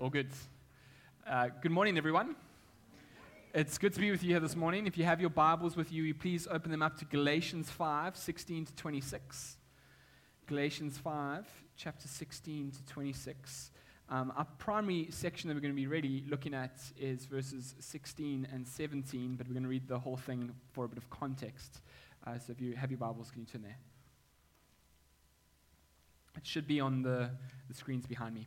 All good. Uh, good morning, everyone. It's good to be with you here this morning. If you have your Bibles with you, please open them up to Galatians 5 16 to 26. Galatians 5, chapter 16 to 26. Um, our primary section that we're going to be ready looking at is verses 16 and 17, but we're going to read the whole thing for a bit of context. Uh, so if you have your Bibles, can you turn there? It should be on the, the screens behind me.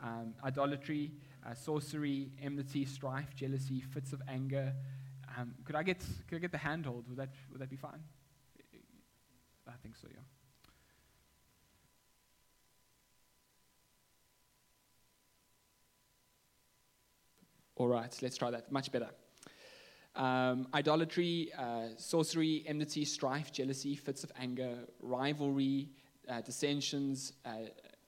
um, idolatry, uh, sorcery, enmity, strife, jealousy, fits of anger. Um, could I get could I get the handhold? Would that would that be fine? I think so. Yeah. All right, let's try that. Much better. Um, idolatry, uh, sorcery, enmity, strife, jealousy, fits of anger, rivalry, uh, dissensions, uh,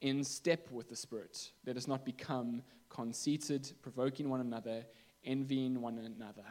in step with the Spirit. Let us not become conceited, provoking one another, envying one another.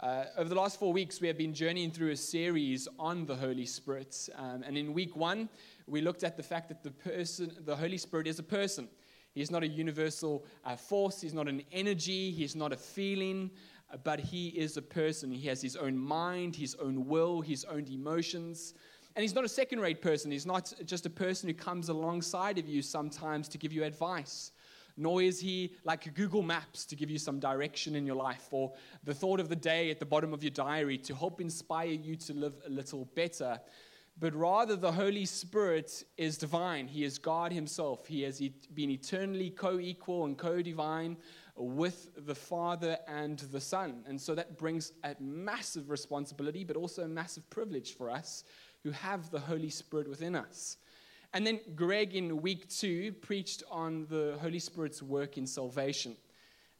Uh, over the last four weeks, we have been journeying through a series on the Holy Spirit. Um, and in week one, we looked at the fact that the person, the Holy Spirit is a person. He is not a universal uh, force. He's not an energy. He's not a feeling, uh, but he is a person. He has his own mind, his own will, his own emotions. And he's not a second rate person. He's not just a person who comes alongside of you sometimes to give you advice. Nor is he like Google Maps to give you some direction in your life or the thought of the day at the bottom of your diary to help inspire you to live a little better. But rather, the Holy Spirit is divine. He is God Himself. He has been eternally co equal and co divine with the Father and the Son. And so that brings a massive responsibility, but also a massive privilege for us who have the Holy Spirit within us. And then Greg in week two preached on the Holy Spirit's work in salvation.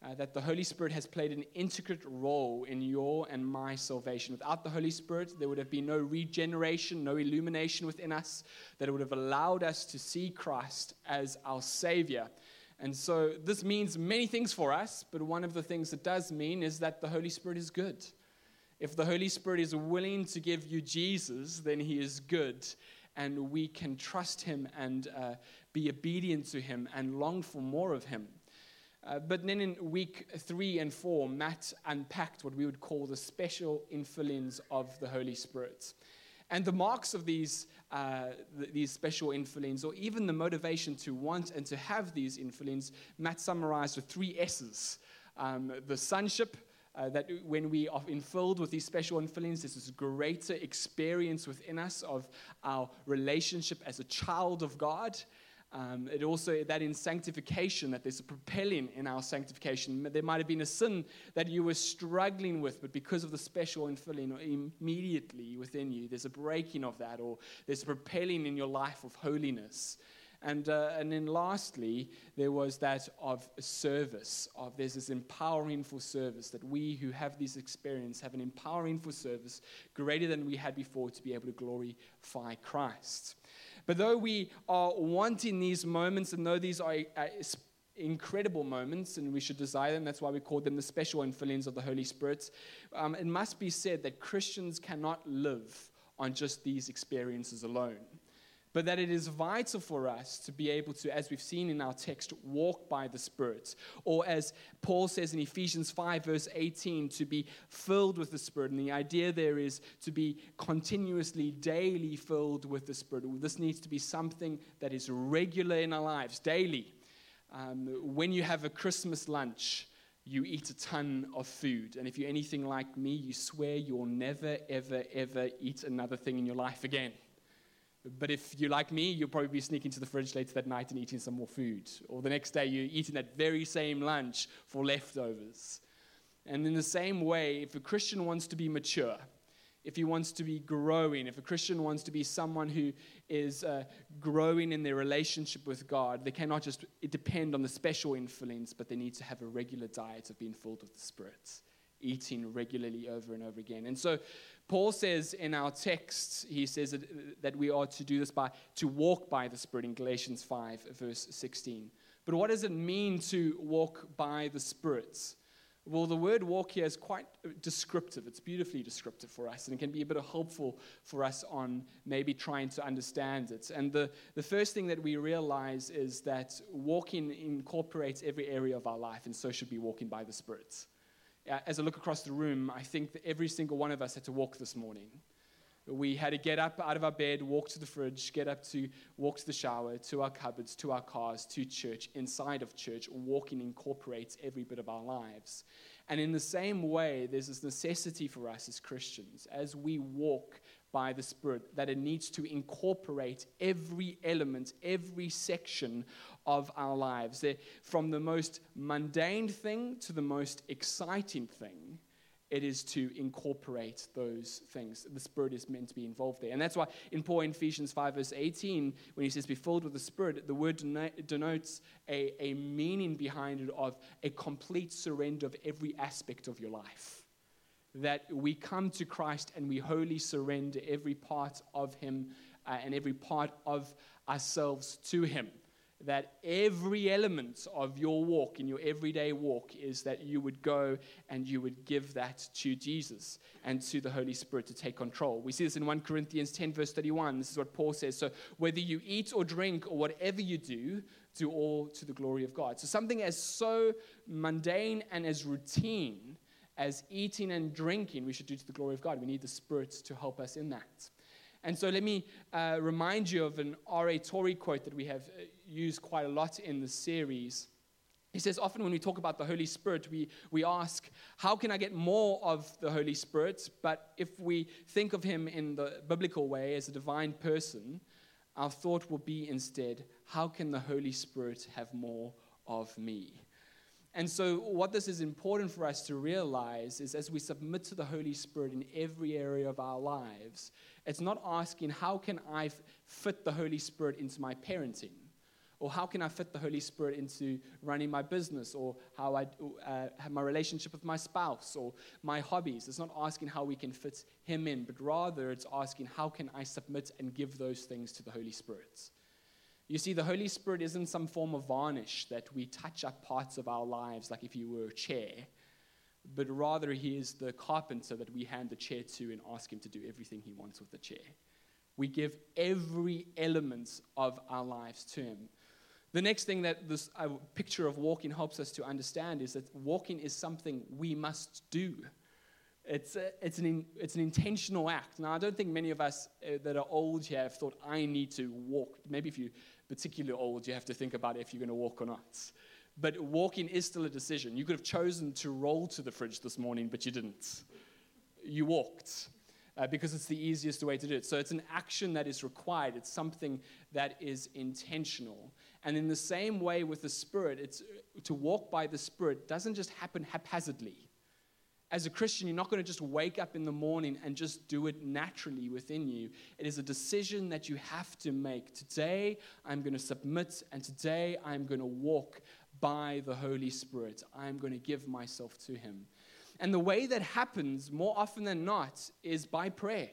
Uh, that the Holy Spirit has played an intricate role in your and my salvation. Without the Holy Spirit, there would have been no regeneration, no illumination within us, that would have allowed us to see Christ as our Savior. And so this means many things for us, but one of the things it does mean is that the Holy Spirit is good. If the Holy Spirit is willing to give you Jesus, then He is good. And we can trust Him and uh, be obedient to Him and long for more of Him. Uh, but then in week three and four, Matt unpacked what we would call the special infillings of the Holy Spirit. And the marks of these, uh, these special infillings, or even the motivation to want and to have these infillings, Matt summarized with three S's um, the sonship, uh, that when we are infilled with these special infillings, there's this greater experience within us of our relationship as a child of God. Um, it also that in sanctification that there's a propelling in our sanctification. There might have been a sin that you were struggling with, but because of the special infilling immediately within you, there's a breaking of that, or there's a propelling in your life of holiness. And, uh, and then lastly, there was that of service. Of there's this empowering for service that we who have this experience have an empowering for service greater than we had before to be able to glorify Christ. But though we are wanting these moments, and though these are uh, incredible moments, and we should desire them. That's why we call them the special infillings of the Holy Spirit. Um, it must be said that Christians cannot live on just these experiences alone but that it is vital for us to be able to, as we've seen in our text, walk by the Spirit. Or as Paul says in Ephesians 5, verse 18, to be filled with the Spirit. And the idea there is to be continuously, daily filled with the Spirit. This needs to be something that is regular in our lives, daily. Um, when you have a Christmas lunch, you eat a ton of food. And if you're anything like me, you swear you'll never, ever, ever eat another thing in your life again. But if you're like me, you'll probably be sneaking to the fridge later that night and eating some more food. Or the next day, you're eating that very same lunch for leftovers. And in the same way, if a Christian wants to be mature, if he wants to be growing, if a Christian wants to be someone who is uh, growing in their relationship with God, they cannot just depend on the special infillings, but they need to have a regular diet of being filled with the Spirit, eating regularly over and over again. And so, Paul says in our text, he says that, that we are to do this by, to walk by the Spirit in Galatians 5, verse 16. But what does it mean to walk by the Spirit? Well, the word walk here is quite uh, descriptive. It's beautifully descriptive for us, and it can be a bit of helpful for us on maybe trying to understand it. And the, the first thing that we realize is that walking incorporates every area of our life, and so should be walking by the Spirit Uh, as I look across the room, I think that every single one of us had to walk this morning. We had to get up out of our bed, walk to the fridge, get up to walk to the shower, to our cupboards, to our cars, to church, inside of church. Walking incorporates every bit of our lives. And in the same way, there's this necessity for us as Christians, as we walk by the Spirit, that it needs to incorporate every element, every section of our lives. From the most mundane thing to the most exciting thing, it is to incorporate those things. The Spirit is meant to be involved there. And that's why in Paul in Ephesians 5, verse 18, when he says, Be filled with the Spirit, the word denotes a, a meaning behind it of a complete surrender of every aspect of your life that we come to Christ and we wholly surrender every part of Him uh, and every part of ourselves to Him. That every element of your walk, in your everyday walk, is that you would go and you would give that to Jesus and to the Holy Spirit to take control. We see this in 1 Corinthians 10, verse 31. This is what Paul says. So, whether you eat or drink or whatever you do, do all to the glory of God. So, something as so mundane and as routine as eating and drinking we should do to the glory of God. We need the Spirit to help us in that. And so let me uh, remind you of an R.A. Torrey quote that we have uh, used quite a lot in the series. He says, often when we talk about the Holy Spirit, we, we ask, how can I get more of the Holy Spirit? But if we think of him in the biblical way as a divine person, our thought will be instead, how can the Holy Spirit have more of me? And so, what this is important for us to realize is as we submit to the Holy Spirit in every area of our lives, it's not asking, how can I fit the Holy Spirit into my parenting? Or how can I fit the Holy Spirit into running my business? Or how I uh, have my relationship with my spouse? Or my hobbies? It's not asking how we can fit Him in, but rather it's asking, how can I submit and give those things to the Holy Spirit? You see, the Holy Spirit isn't some form of varnish that we touch up parts of our lives like if you were a chair, but rather He is the carpenter that we hand the chair to and ask Him to do everything He wants with the chair. We give every element of our lives to Him. The next thing that this uh, picture of walking helps us to understand is that walking is something we must do. It's, a, it's, an in, it's an intentional act. Now, I don't think many of us uh, that are old here have thought, I need to walk. Maybe if you're particularly old, you have to think about if you're going to walk or not. But walking is still a decision. You could have chosen to roll to the fridge this morning, but you didn't. You walked. Uh, because it's the easiest way to do it. So it's an action that is required. It's something that is intentional. And in the same way with the Spirit, it's to walk by the Spirit doesn't just happen haphazardly as a Christian, you're not going to just wake up in the morning and just do it naturally within you. It is a decision that you have to make. Today, I'm going to submit, and today, I'm going to walk by the Holy Spirit. I'm going to give myself to Him. And the way that happens more often than not is by prayer.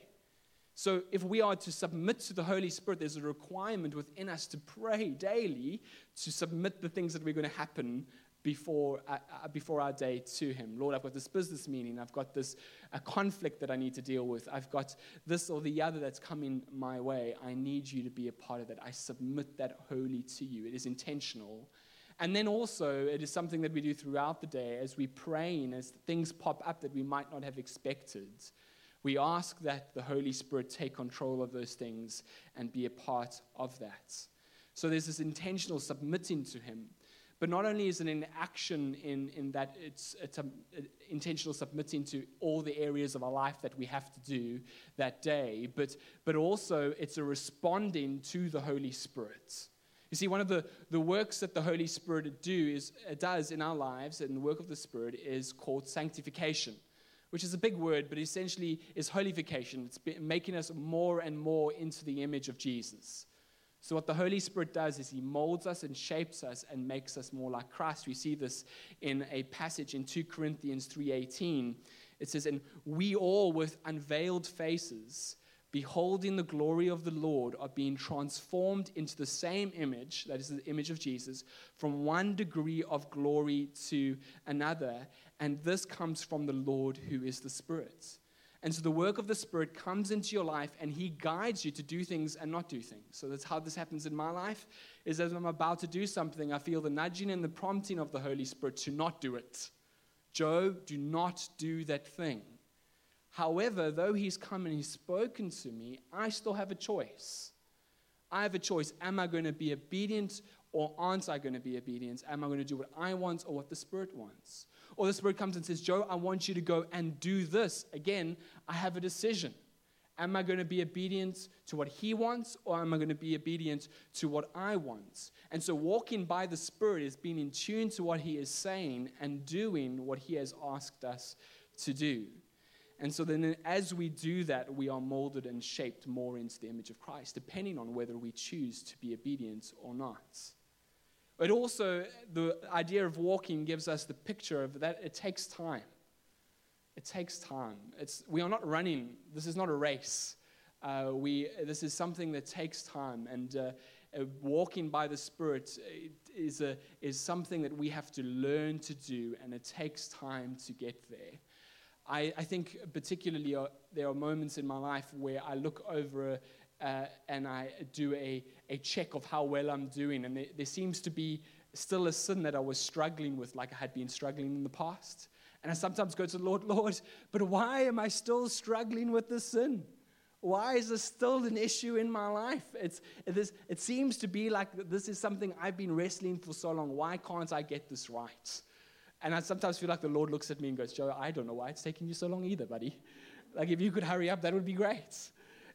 So, if we are to submit to the Holy Spirit, there's a requirement within us to pray daily to submit the things that we're going to happen before, uh, uh, before our day to Him. Lord, I've got this business meeting. I've got this a conflict that I need to deal with. I've got this or the other that's coming my way. I need you to be a part of that. I submit that wholly to you. It is intentional. And then also, it is something that we do throughout the day as we pray and as things pop up that we might not have expected. We ask that the Holy Spirit take control of those things and be a part of that. So there's this intentional submitting to Him. But not only is it an action in, in that it's, it's a, a intentional submitting to all the areas of our life that we have to do that day, but, but also it's a responding to the Holy Spirit. You see, one of the, the works that the Holy Spirit do is, does in our lives, and the work of the Spirit, is called sanctification, which is a big word, but essentially is holification. It's making us more and more into the image of Jesus. So what the Holy Spirit does is he molds us and shapes us and makes us more like Christ. We see this in a passage in 2 Corinthians 3:18. It says, "And we all with unveiled faces, beholding the glory of the Lord, are being transformed into the same image, that is the image of Jesus, from one degree of glory to another, and this comes from the Lord who is the Spirit." And so the work of the Spirit comes into your life and He guides you to do things and not do things. So that's how this happens in my life, is as I'm about to do something, I feel the nudging and the prompting of the Holy Spirit to not do it. Joe, do not do that thing. However, though He's come and He's spoken to me, I still have a choice. I have a choice. Am I going to be obedient or aren't I going to be obedient? Am I going to do what I want or what the Spirit wants? Or the Spirit comes and says, Joe, I want you to go and do this. Again, I have a decision. Am I going to be obedient to what He wants, or am I going to be obedient to what I want? And so, walking by the Spirit is being in tune to what He is saying and doing what He has asked us to do. And so, then as we do that, we are molded and shaped more into the image of Christ, depending on whether we choose to be obedient or not. But also, the idea of walking gives us the picture of that it takes time. It takes time. It's, we are not running, this is not a race. Uh, we, this is something that takes time. And uh, uh, walking by the Spirit is, a, is something that we have to learn to do, and it takes time to get there. I, I think, particularly, uh, there are moments in my life where I look over a, uh, and I do a, a check of how well I'm doing. And there, there, seems to be still a sin that I was struggling with, like I had been struggling in the past. And I sometimes go to the Lord, Lord, but why am I still struggling with this sin? Why is this still an issue in my life? It's, it, is, it seems to be like this is something I've been wrestling for so long. Why can't I get this right? And I sometimes feel like the Lord looks at me and goes, Joe, I don't know why it's taking you so long either, buddy. Like, if you could hurry up, that would be great.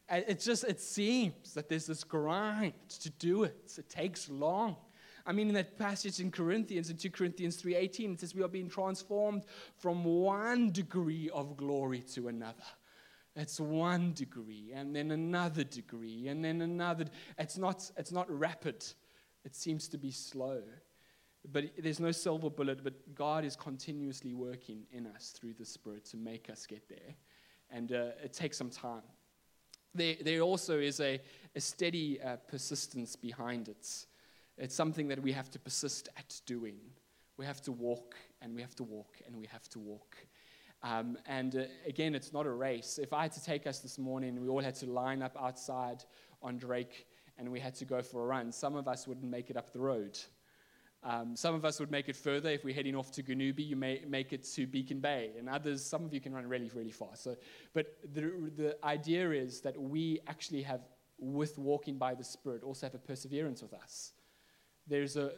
It just it seems that there's this grind to do it. It takes long. I mean, in that passage in Corinthians, in 2 Corinthians 3.18, it says we are being transformed from one degree of glory to another. It's one degree, and then another degree, and then another. It's not, it's not rapid. It seems to be slow. But there's no silver bullet, but God is continuously working in us through the Spirit to make us get there. And uh, it takes some time there, there also is a, a steady uh, persistence behind it. It's something that we have to persist at doing. We have to walk and we have to walk and we have to walk. Um, and uh, again, it's not a race. If I had to take us this morning, we all had to line up outside on Drake and we had to go for a run. Some of us wouldn't make it up the road. Um, some of us would make it further. If we're heading off to Gonubie, you may make it to Beacon Bay. And others, some of you can run really, really fast. So, but the, the idea is that we actually have, with walking by the Spirit, also have a perseverance with us. There's a,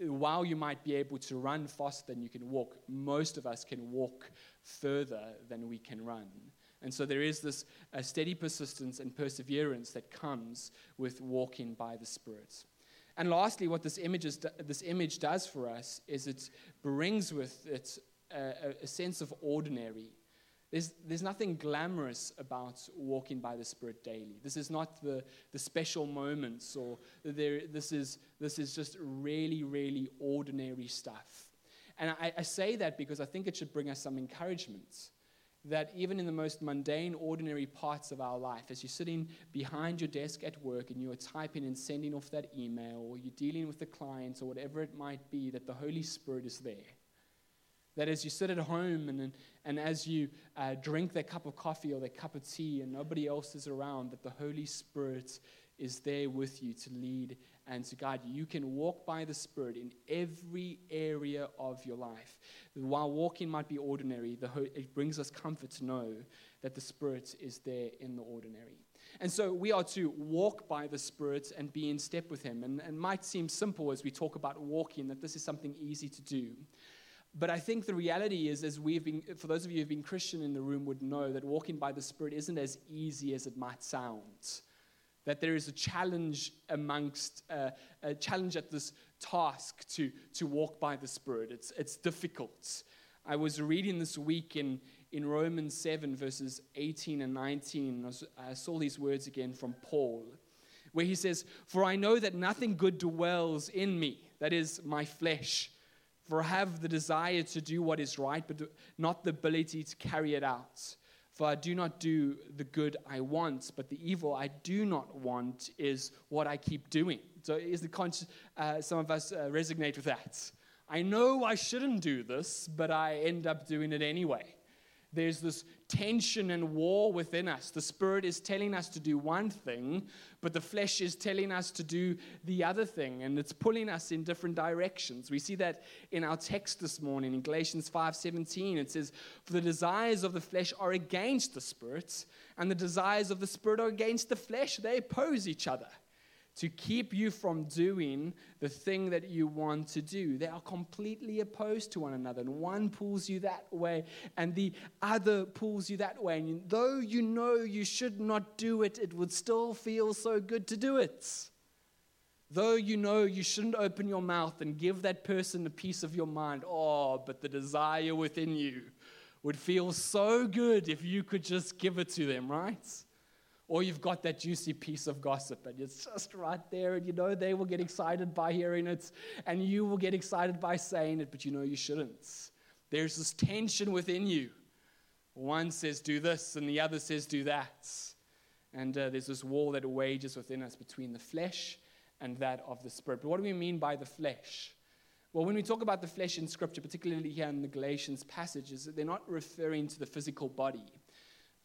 while you might be able to run faster than you can walk, most of us can walk further than we can run. And so there is this steady persistence and perseverance that comes with walking by the Spirit. And lastly, what this image, is, this image does for us is it brings with it a, a sense of ordinary. There's, there's nothing glamorous about walking by the Spirit daily. This is not the, the special moments, or there, this, is, this is just really, really ordinary stuff. And I, I say that because I think it should bring us some encouragement that even in the most mundane, ordinary parts of our life, as you're sitting behind your desk at work and you're typing and sending off that email, or you're dealing with the clients, or whatever it might be, that the Holy Spirit is there. That as you sit at home and, and as you uh, drink that cup of coffee or that cup of tea and nobody else is around, that the Holy Spirit is there with you to lead and to guide you. You can walk by the Spirit in every area of your life. While walking might be ordinary, the, it brings us comfort to know that the Spirit is there in the ordinary. And so we are to walk by the Spirit and be in step with Him. And, and might seem simple as we talk about walking, that this is something easy to do. But I think the reality is, as we've been, for those of you who've been Christian in the room, would know that walking by the Spirit isn't as easy as it might sound. That there is a challenge amongst, uh, a challenge at this task to, to walk by the Spirit. It's, it's difficult. I was reading this week in, in Romans 7, verses 18 and 19. I saw these words again from Paul, where he says, For I know that nothing good dwells in me, that is, my flesh. For I have the desire to do what is right, but not the ability to carry it out. For I do not do the good I want, but the evil I do not want is what I keep doing. So is the conscious, uh, some of us uh, resonate with that. I know I shouldn't do this, but I end up doing it anyway. There's this tension and war within us. The Spirit is telling us to do one thing, but the flesh is telling us to do the other thing, and it's pulling us in different directions. We see that in our text this morning in Galatians 5:17. It says, "For the desires of the flesh are against the Spirit, and the desires of the Spirit are against the flesh. They oppose each other." To keep you from doing the thing that you want to do. They are completely opposed to one another. And one pulls you that way, and the other pulls you that way. And though you know you should not do it, it would still feel so good to do it. Though you know you shouldn't open your mouth and give that person a piece of your mind, oh, but the desire within you would feel so good if you could just give it to them, right? Or you've got that juicy piece of gossip and it's just right there, and you know they will get excited by hearing it, and you will get excited by saying it, but you know you shouldn't. There's this tension within you. One says, do this, and the other says, do that. And uh, there's this war that wages within us between the flesh and that of the spirit. But what do we mean by the flesh? Well, when we talk about the flesh in Scripture, particularly here in the Galatians passages, they're not referring to the physical body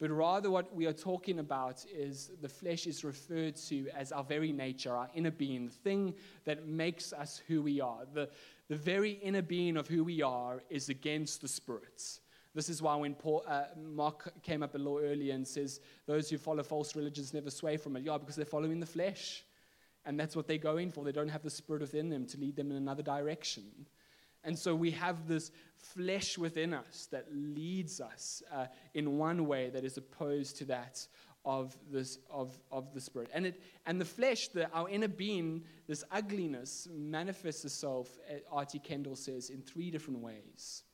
but rather what we are talking about is the flesh is referred to as our very nature, our inner being, the thing that makes us who we are. The, the very inner being of who we are is against the spirits. This is why when Paul, uh, Mark came up a little earlier and says, Those who follow false religions never sway from it. Yeah, because they're following the flesh. And that's what they're going for. They don't have the spirit within them to lead them in another direction. And so we have this flesh within us that leads us uh, in one way that is opposed to that of, this, of, of the spirit. And, it, and the flesh, the, our inner being, this ugliness, manifests itself, uh, R.T. Kendall says, in three different ways.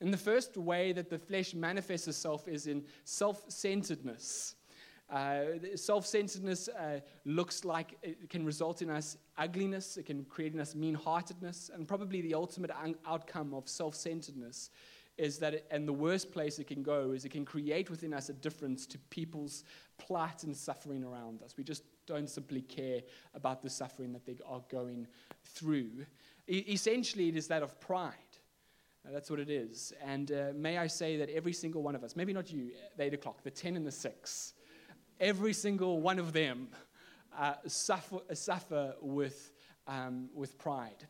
And the first way that the flesh manifests itself is in self centeredness. Uh, Self centeredness uh, looks like it can result in us ugliness, it can create in us mean heartedness, and probably the ultimate un- outcome of self centeredness is that, it, and the worst place it can go is it can create within us a difference to people's plight and suffering around us. We just don't simply care about the suffering that they are going through. E- essentially, it is that of pride. Uh, that's what it is. And uh, may I say that every single one of us, maybe not you, the 8 o'clock, the 10 and the 6, every single one of them uh, suffer, suffer with, um, with pride.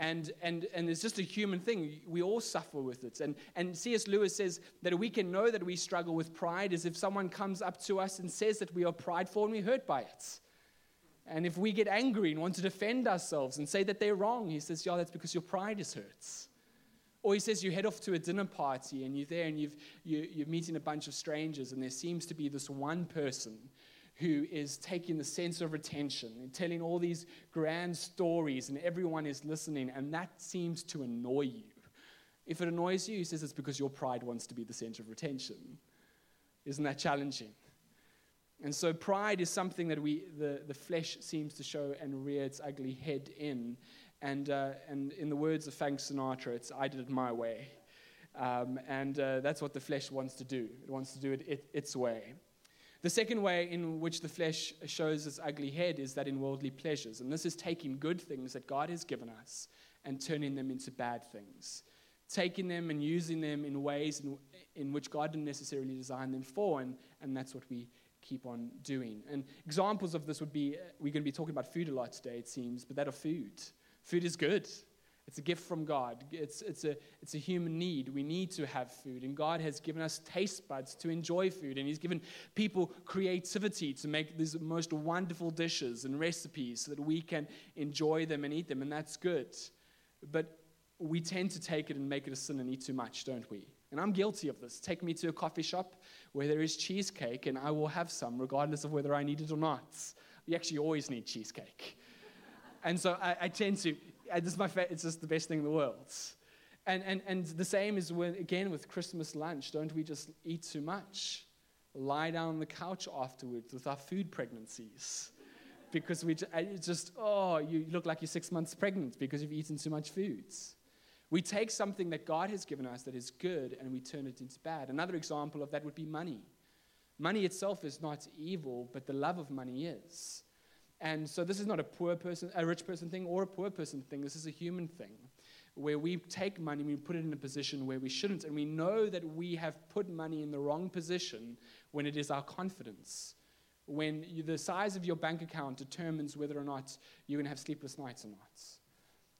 And, and, and it's just a human thing. We all suffer with it. And, and C.S. Lewis says that we can know that we struggle with pride is if someone comes up to us and says that we are prideful and we're hurt by it. And if we get angry and want to defend ourselves and say that they're wrong, he says, Yeah, that's because your pride is hurt. Or he says you head off to a dinner party and you're there and you've, you, you're meeting a bunch of strangers, and there seems to be this one person who is taking the center of attention and telling all these grand stories, and everyone is listening, and that seems to annoy you. If it annoys you, he says it's because your pride wants to be the center of attention. Isn't that challenging? And so pride is something that we, the, the flesh seems to show and rear its ugly head in. And, uh, and in the words of Frank Sinatra, it's I did it my way. Um, and uh, that's what the flesh wants to do. It wants to do it, it its way. The second way in which the flesh shows its ugly head is that in worldly pleasures. And this is taking good things that God has given us and turning them into bad things. Taking them and using them in ways in, in which God didn't necessarily design them for. And, and that's what we keep on doing. And examples of this would be we're going to be talking about food a lot today, it seems, but that of food. Food is good. It's a gift from God. It's, it's, a, it's a human need. We need to have food. And God has given us taste buds to enjoy food. And He's given people creativity to make these most wonderful dishes and recipes so that we can enjoy them and eat them. And that's good. But we tend to take it and make it a sin and eat too much, don't we? And I'm guilty of this. Take me to a coffee shop where there is cheesecake, and I will have some, regardless of whether I need it or not. You actually always need cheesecake. And so I, I tend to this is my it's just the best thing in the world. And, and, and the same is when, again with Christmas lunch. Don't we just eat too much? Lie down on the couch afterwards with our food pregnancies. Because we just, oh, you look like you're six months pregnant because you've eaten too much foods. We take something that God has given us that is good and we turn it into bad. Another example of that would be money. Money itself is not evil, but the love of money is. And so this is not a poor person, a rich person thing or a poor person thing. This is a human thing where we take money, we put it in a position where we shouldn't, and we know that we have put money in the wrong position when it is our confidence. When you, the size of your bank account determines whether or not you're going to have sleepless nights or not.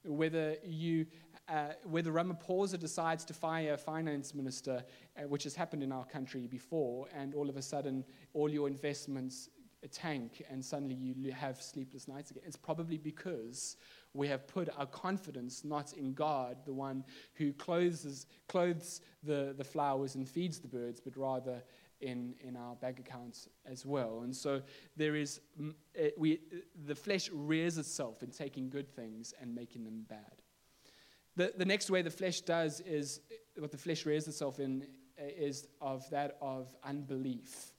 Whether you, uh, whether Ramaphosa decides to fire a finance minister, uh, which has happened in our country before, and all of a sudden all your investments a tank and suddenly you have sleepless nights again. It's probably because we have put our confidence not in God, the one who clothes, clothes the, the flowers and feeds the birds, but rather in, in our bank accounts as well. And so there is, eh, we, the flesh rears itself in taking good things and making them bad. The, the next way the flesh does is, what the flesh rears itself in eh, is of that of unbelief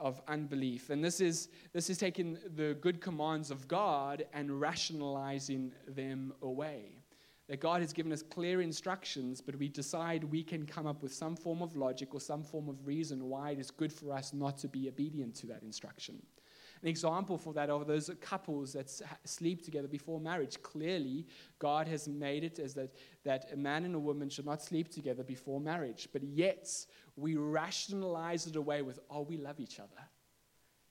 of unbelief. And this is, this is taking the good commands of God and rationalizing them away. That God has given us clear instructions, but we decide we can come up with some form of logic or some form of reason why it is good for us not to be obedient to that instruction. An example for that are those couples that sleep together before marriage. Clearly, God has made it as that, that a man and a woman should not sleep together before marriage. But yet, we rationalize it away with, oh, we love each other.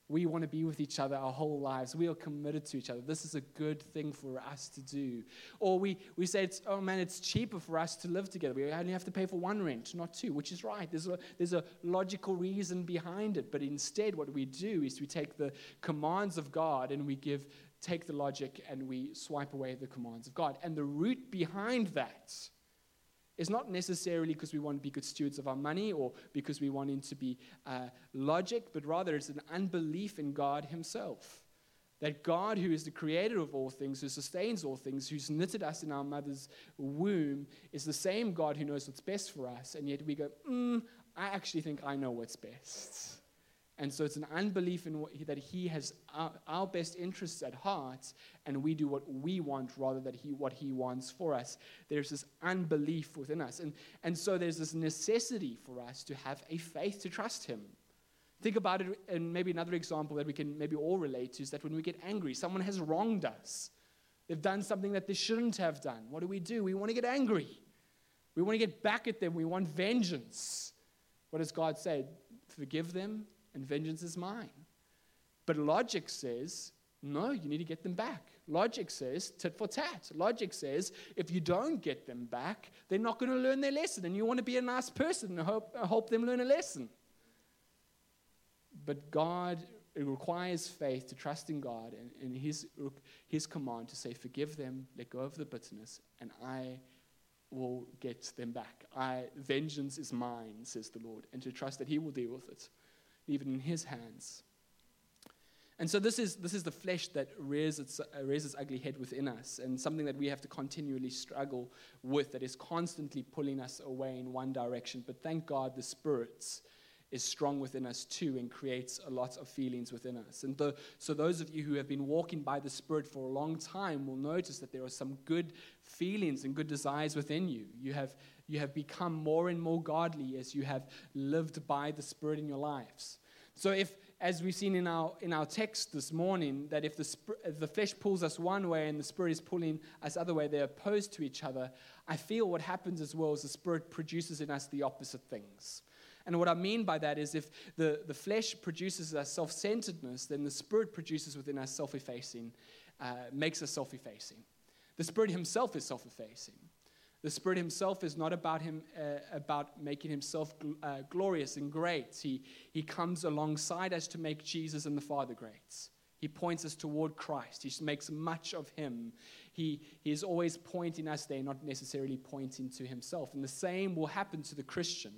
We want to be with each other our whole lives. We are committed to each other. This is a good thing for us to do. Or we, we say, it's, oh man, it's cheaper for us to live together. We only have to pay for one rent, not two, which is right. There's a, there's a logical reason behind it. But instead, what we do is we take the commands of God and we give, take the logic and we swipe away the commands of God. And the root behind that it's not necessarily because we want to be good stewards of our money or because we want him to be uh, logic, but rather it's an unbelief in God Himself. That God, who is the creator of all things, who sustains all things, who's knitted us in our mother's womb, is the same God who knows what's best for us. And yet we go, mm, I actually think I know what's best. And so it's an unbelief in what, that He has our, our, best interests at heart, and we do what we want rather than he, what He wants for us. There's this unbelief within us. And, and so there's this necessity for us to have a faith to trust Him. Think about it, and maybe another example that we can maybe all relate to is that when we get angry, someone has wronged us. They've done something that they shouldn't have done. What do we do? We want to get angry. We want to get back at them. We want vengeance. What does God say? Forgive them and vengeance is mine. But logic says, no, you need to get them back. Logic says tit for tat. Logic says if you don't get them back, they're not going to learn their lesson. And you want to be a nice person and hope, hope them learn a lesson. But God, it requires faith to trust in God and, and his, his command to say, Forgive them, let go of the bitterness, and I will get them back. I, vengeance is mine, says the Lord, and to trust that He will deal with it it in His hands. And so this is, this is the flesh that rears its, uh, rears its ugly head within us, and something that we have to continually struggle with, that is constantly pulling us away in one direction. But thank God the Spirit is strong within us too and creates a lot of feelings within us. And the, so those of you who have been walking by the Spirit for a long time will notice that there are some good feelings and good desires within you. You have, you have become more and more godly as you have lived by the Spirit in your lives. So, if, as we've seen in our, in our text this morning, that if the, if the flesh pulls us one way and the Spirit is pulling us other way, they're opposed to each other, I feel what happens as well is the Spirit produces in us the opposite things. And what I mean by that is if the, the flesh produces us self centeredness, then the Spirit produces within us self effacing, uh, makes us self effacing. The Spirit Himself is self effacing. The Spirit Himself is not about Him uh, about making Himself gl- uh, glorious and great. He, he comes alongside us to make Jesus and the Father great. He points us toward Christ. He makes much of Him. He, he is always pointing us there, not necessarily pointing to Himself. And the same will happen to the Christian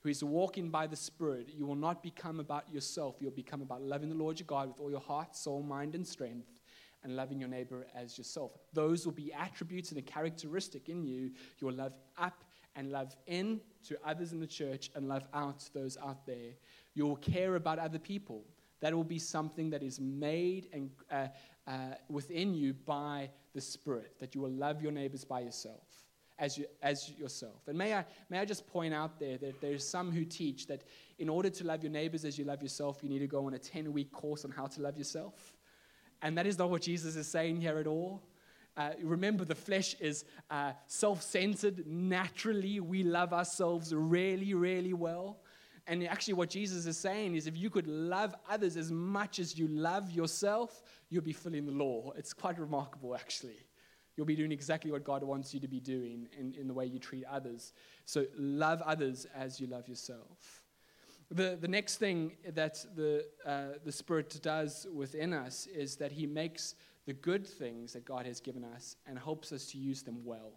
who is walking by the Spirit. You will not become about yourself. You'll become about loving the Lord your God with all your heart, soul, mind, and strength and loving your neighbor as yourself. Those will be attributes and a characteristic in you. You'll love up and love in to others in the church and love out to those out there. You'll care about other people. That will be something that is made and uh, uh, within you by the Spirit, that you will love your neighbors by yourself. As, you, as yourself. And may I, may I just point out there that there's some who teach that in order to love your neighbors as you love yourself, you need to go on a 10 week course on how to love yourself. And that is not what Jesus is saying here at all. Uh, remember, the flesh is uh, self centered. Naturally, we love ourselves really, really well. And actually, what Jesus is saying is if you could love others as much as you love yourself, you'll be fulfilling the law. It's quite remarkable, actually. You'll be doing exactly what God wants you to be doing in, in the way you treat others. So, love others as you love yourself. The, the next thing that the, uh, the Spirit does within us is that He makes the good things that God has given us and helps us to use them well.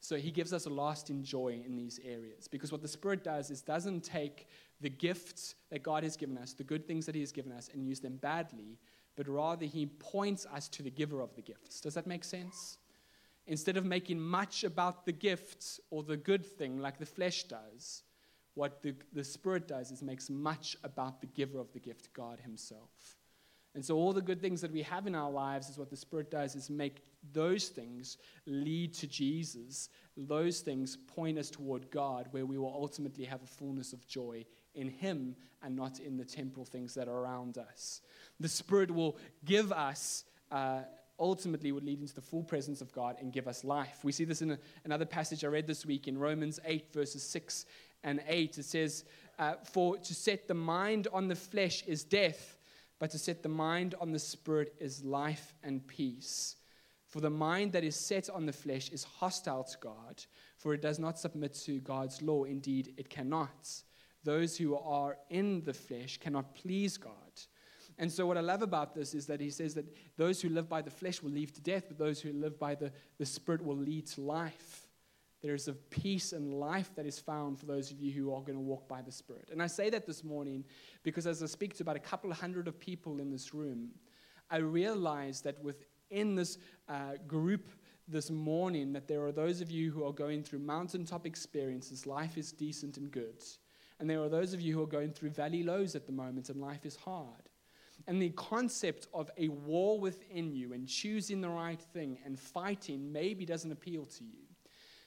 So He gives us a lasting joy in these areas. Because what the Spirit does is doesn't take the gifts that God has given us, the good things that He has given us, and use them badly, but rather He points us to the giver of the gifts. Does that make sense? Instead of making much about the gifts or the good thing like the flesh does, what the, the Spirit does is makes much about the giver of the gift, God Himself. And so, all the good things that we have in our lives is what the Spirit does is make those things lead to Jesus. Those things point us toward God, where we will ultimately have a fullness of joy in Him and not in the temporal things that are around us. The Spirit will give us. Uh, ultimately would lead into the full presence of God and give us life. We see this in a, another passage I read this week in Romans 8, verses 6 and 8. It says, uh, For to set the mind on the flesh is death, but to set the mind on the spirit is life and peace. For the mind that is set on the flesh is hostile to God, for it does not submit to God's law. Indeed, it cannot. Those who are in the flesh cannot please God. And so, what I love about this is that he says that those who live by the flesh will lead to death, but those who live by the, the Spirit will lead to life. There is a peace and life that is found for those of you who are going to walk by the Spirit. And I say that this morning because as I speak to about a couple of hundred of people in this room, I realize that within this uh, group this morning, that there are those of you who are going through mountaintop experiences. Life is decent and good. And there are those of you who are going through valley lows at the moment, and life is hard. And the concept of a war within you and choosing the right thing and fighting maybe doesn't appeal to you.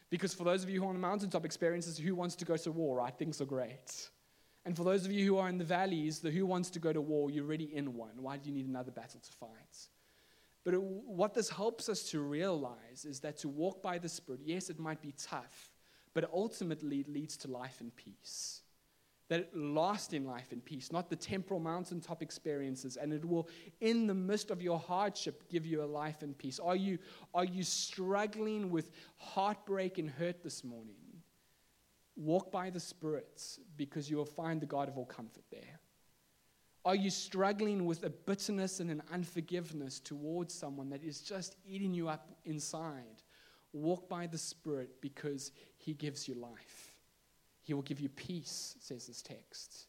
Because for those of you who are on the mountaintop experiences, who wants to go to war, right? Things are great. And for those of you who are in the valleys, the who wants to go to war, you're already in one. Why do you need another battle to fight? But it, what this helps us to realize is that to walk by the Spirit, yes, it might be tough, but ultimately it leads to life and peace that last in life and peace, not the temporal mountaintop experiences. And it will, in the midst of your hardship, give you a life and peace. Are you, are you struggling with heartbreak and hurt this morning? Walk by the Spirit because you will find the God of all comfort there. Are you struggling with a bitterness and an unforgiveness towards someone that is just eating you up inside? Walk by the Spirit because He gives you life. He will give you peace, says this text.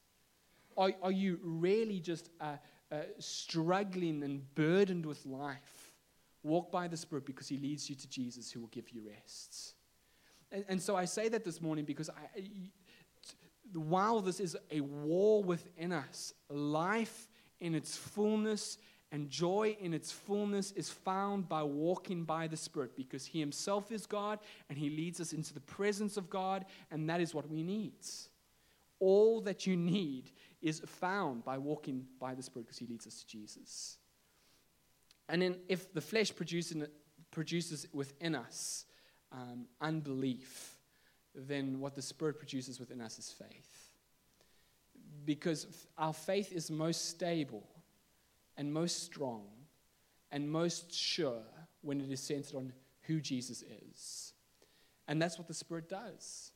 Are, are you really just uh, uh, struggling and burdened with life? Walk by the Spirit because He leads you to Jesus who will give you rest. And, and so I say that this morning because I, while this is a war within us, life in its fullness and joy in its fullness is found by walking by the Spirit because He Himself is God and He leads us into the presence of God, and that is what we need. All that you need is found by walking by the Spirit because He leads us to Jesus. And then, if the flesh produces, produces within us um, unbelief, then what the Spirit produces within us is faith. Because our faith is most stable and most strong and most sure when it is centered on who Jesus is. And that's what the Spirit does.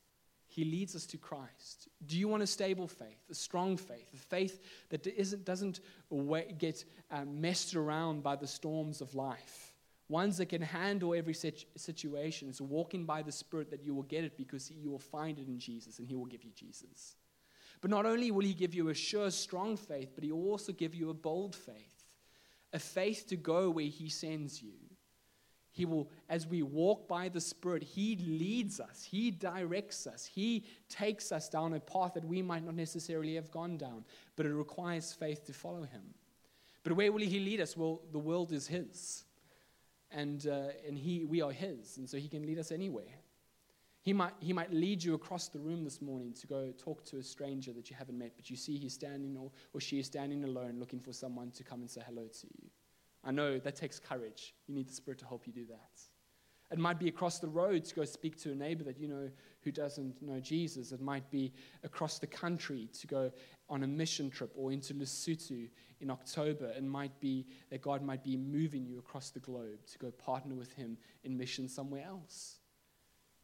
He leads us to Christ. Do you want a stable faith, a strong faith, a faith that isn't, doesn't get um, messed around by the storms of life? Ones that can handle every situation. It's walking by the Spirit that you will get it because you will find it in Jesus and He will give you Jesus. But not only will He give you a sure, strong faith, but He will also give you a bold faith, a faith to go where He sends you. He will, as we walk by the Spirit, He leads us, He directs us, He takes us down a path that we might not necessarily have gone down, but it requires faith to follow Him. But where will He lead us? Well, the world is His and, uh, and he, we are His, and so He can lead us anywhere. He might, he might lead you across the room this morning to go talk to a stranger that you haven't met, but you see he's standing or, or she is standing alone looking for someone to come and say hello to you. I know that takes courage. You need the Spirit to help you do that. It might be across the road to go speak to a neighbor that you know who doesn't know Jesus. It might be across the country to go on a mission trip or into Lesotho in October. It might be that God might be moving you across the globe to go partner with Him in mission somewhere else.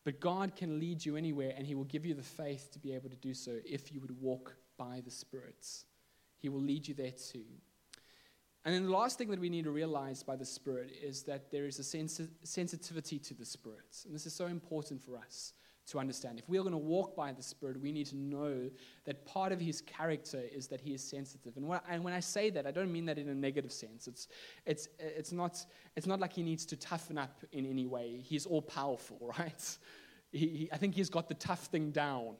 But God can lead you anywhere, and He will give you the faith to be able to do so if you would walk by the Spirit. He will lead you there too. And then the last thing that we need to realize by the Spirit is that there is a sens- sensitivity to the Spirit. And this is so important for us to understand. If we are going to walk by the Spirit, we need to know that part of His character is that He is sensitive. And, what, and when I say that, I don't mean that in a negative sense. It's, it's, it's, not, it's not like He needs to toughen up in any way. He's all powerful, right? He, he, I think He's got the tough thing down.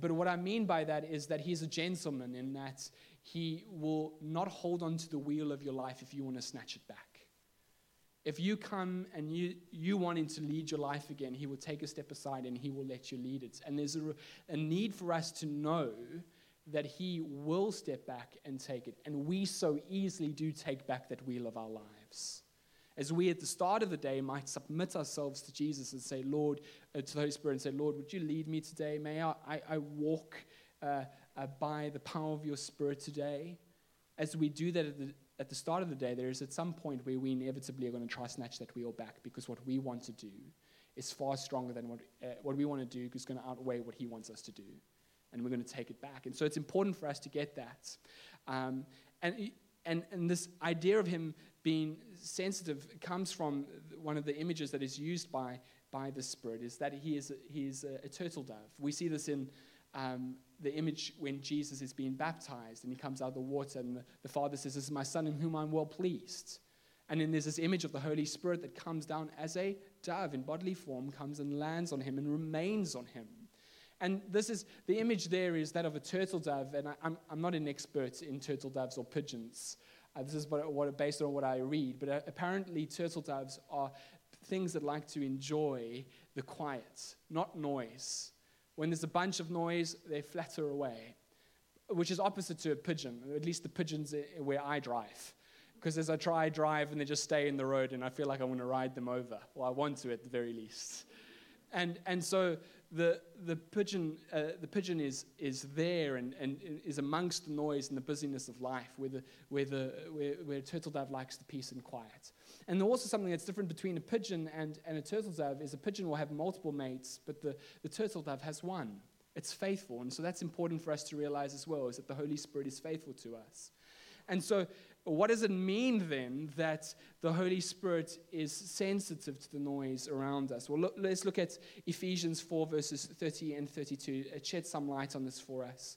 But what I mean by that is that He's a gentleman in that he will not hold on to the wheel of your life if you want to snatch it back. If you come and you, you want him to lead your life again, he will take a step aside and he will let you lead it. And there's a, a need for us to know that he will step back and take it. And we so easily do take back that wheel of our lives. As we at the start of the day might submit ourselves to Jesus and say, Lord, uh, to the Holy Spirit and say, Lord, would you lead me today? May I, I, I walk uh, uh, by the power of your Spirit today. As we do that at the, at the start of the day, there is at some point where we inevitably are going to try snatch that wheel back because what we want to do is far stronger than what, uh, what we want to do is going to outweigh what He wants us to do. And we're going to take it back. And so it's important for us to get that. Um, and, and, and this idea of Him being sensitive comes from one of the images that is used by, by the Spirit, is that He is, a, he is a, a turtle dove. We see this in um, the image when Jesus is being baptized and he comes out of the water, and the, the Father says, This is my Son in whom I'm well pleased. And then there's this image of the Holy Spirit that comes down as a dove in bodily form, comes and lands on him and remains on him. And this is the image there is that of a turtle dove, and I, am I'm, not an expert in turtle doves or pigeons. Uh, this is what, what, based on what I read, but uh, apparently turtle doves are things that like to enjoy the quiet, not noise. When there's a bunch of noise, they flatter away, which is opposite to a pigeon, at least the pigeons where I drive. Because as I try drive and they just stay in the road and I feel like I want to ride them over. or I want to at the very least. And, and so the, the pigeon, uh, the pigeon is, is there and, and is amongst the noise and the busyness of life where, the, where, the, where, where turtle dove likes the peace and quiet. And also something that's different between a pigeon and, and a turtle dove is a pigeon will have multiple mates, but the, the turtle dove has one. It's faithful. And so that's important for us to realize as well, is that the Holy Spirit is faithful to us. And so what does it mean then that the Holy Spirit is sensitive to the noise around us? Well, look, let's look at Ephesians 4, verses 30 and 32. It some light on this for us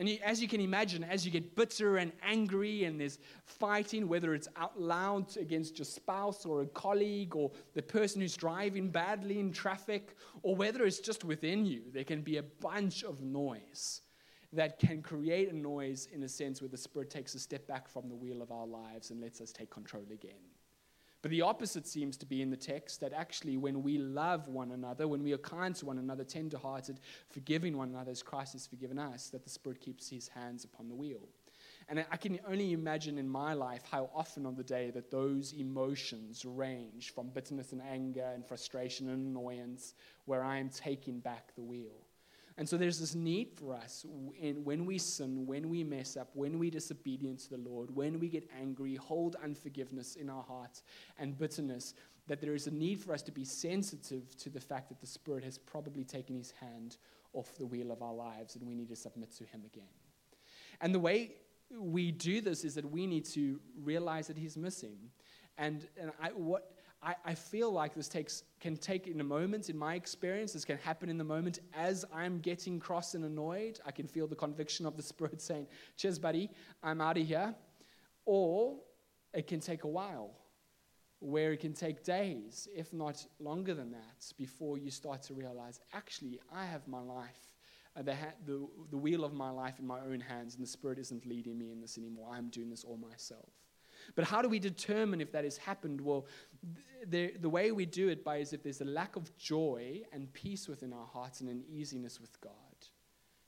And you, as you can imagine, as you get bitter and angry and there's fighting, whether it's out loud against your spouse or a colleague or the person who's driving badly in traffic, or whether it's just within you, there can be a bunch of noise that can create a noise in a sense where the Spirit takes a step back from the wheel of our lives and lets us take control again. But the opposite seems to be in the text that actually, when we love one another, when we are kind to one another, tenderhearted, forgiving one another as Christ has forgiven us, that the Spirit keeps his hands upon the wheel. And I can only imagine in my life how often on the day that those emotions range from bitterness and anger and frustration and annoyance, where I am taking back the wheel. And so there's this need for us in, when we sin, when we mess up, when we disobedient to the Lord, when we get angry, hold unforgiveness in our hearts and bitterness, that there is a need for us to be sensitive to the fact that the Spirit has probably taken his hand off the wheel of our lives and we need to submit to him again. And the way we do this is that we need to realize that he's missing. And, and I, what, I, I feel like this takes, can take in a moment, in my experience, this can happen in the moment as I'm getting cross and annoyed. I can feel the conviction of the Spirit saying, Cheers, buddy, I'm out of here. Or it can take a while, where it can take days, if not longer than that, before you start to realize, actually, I have my life, uh, the, the, the wheel of my life in my own hands, and the Spirit isn't leading me in this anymore. I'm doing this all myself. But how do we determine if that has happened? Well, the, the way we do it by is if there's a lack of joy and peace within our hearts and an easiness with God.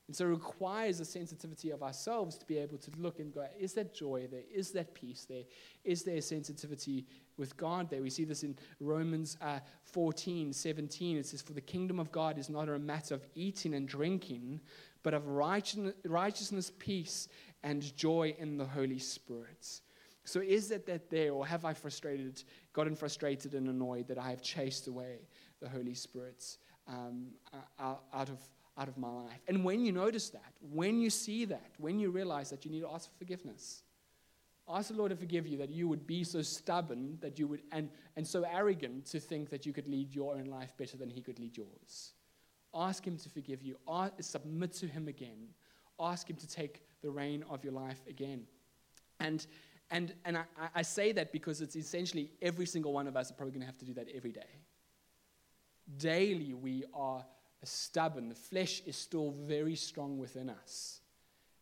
And so it requires a sensitivity of ourselves to be able to look and go, is that joy there? Is that peace there? Is there a sensitivity with God there? We see this in Romans uh, 14, 17. It says, For the kingdom of God is not a matter of eating and drinking, but of righteousness peace, and joy in the Holy Spirit. So is it that there, or have I frustrated, gotten frustrated and annoyed that I have chased away the Holy Spirit um, out, of, out of my life? And when you notice that, when you see that, when you realize that you need to ask for forgiveness, ask the Lord to forgive you that you would be so stubborn that you would, and, and so arrogant to think that you could lead your own life better than He could lead yours. Ask Him to forgive you. Ask, submit to Him again. Ask Him to take the reign of your life again. And and, and I, I say that because it's essentially every single one of us are probably going to have to do that every day. Daily, we are stubborn. The flesh is still very strong within us.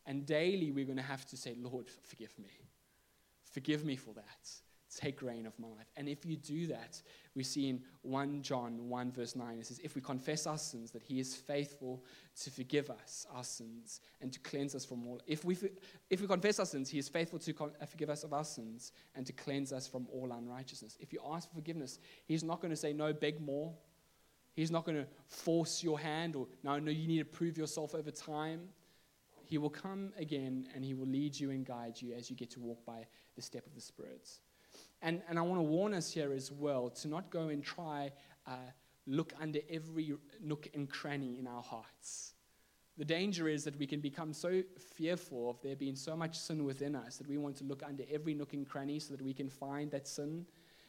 And daily, we're going to have to say, Lord, forgive me. Forgive me for that take reign of my life. And if you do that, we see in 1 John 1, verse 9, it says, If we confess our sins, that he is faithful to forgive us our sins and to cleanse us from all. If we, if we confess our sins, he is faithful to uh, forgive us of our sins and to cleanse us from all unrighteousness. If you ask for forgiveness, he's not going to say, No, beg more. He's not going to force your hand or, No, no, you need to prove yourself over time. He will come again and he will lead you and guide you as you get to walk by the step of the Spirit. And, and I want to warn us here as well to not go and try uh, look under every nook and cranny in our hearts. The danger is that we can become so fearful of there being so much sin within us that we want to look under every nook and cranny so that we can find that sin.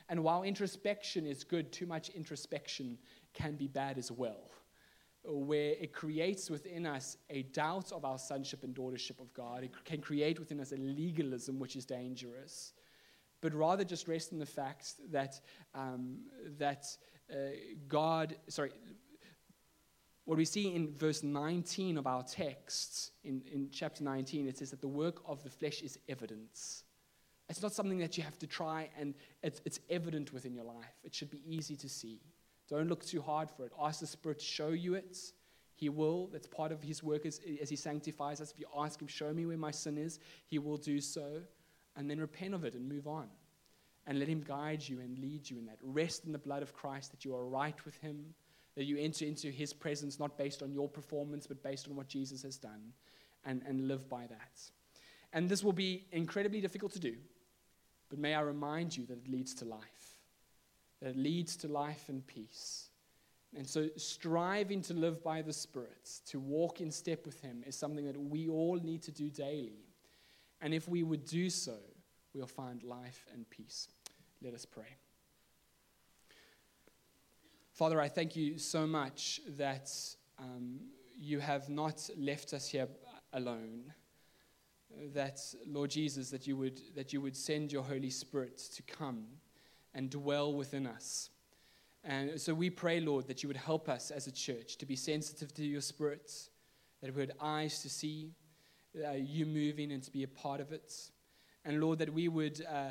And while introspection is good, too much introspection can be bad as well, where it creates within us a doubt of our sonship and daughtership of God. It can create within us a legalism which is dangerous but rather just rest in the fact that, um, that uh, God, sorry, what we see in verse 19 of our text, in, in chapter 19, it says that the work of the flesh is evidence. It's not something that you have to try and it's, it's evident within your life. It should be easy to see. Don't look too hard for it. Ask the Spirit to show you it. He will. That's part of His work as, as He sanctifies us. If you ask Him, show me where my sin is, He will do so and then repent of it and move on. And let Him guide you and lead you in that. Rest in the blood of Christ that you are right with Him, that you enter into His presence not based on your performance, but based on what Jesus has done, and, and live by that. And this will be incredibly difficult to do, but may I remind you that it leads to life, that it leads to life and peace. And so, striving to live by the Spirit, to walk in step with Him, is something that we all need to do daily. And if we would do so, we'll find life and peace. Let us pray. Father, I thank you so much that um, you have not left us here alone. That, Lord Jesus, that you, would, that you would send your Holy Spirit to come and dwell within us. And so we pray, Lord, that you would help us as a church to be sensitive to your Spirit, that we had eyes to see uh, you moving and to be a part of it. And Lord, that we would uh,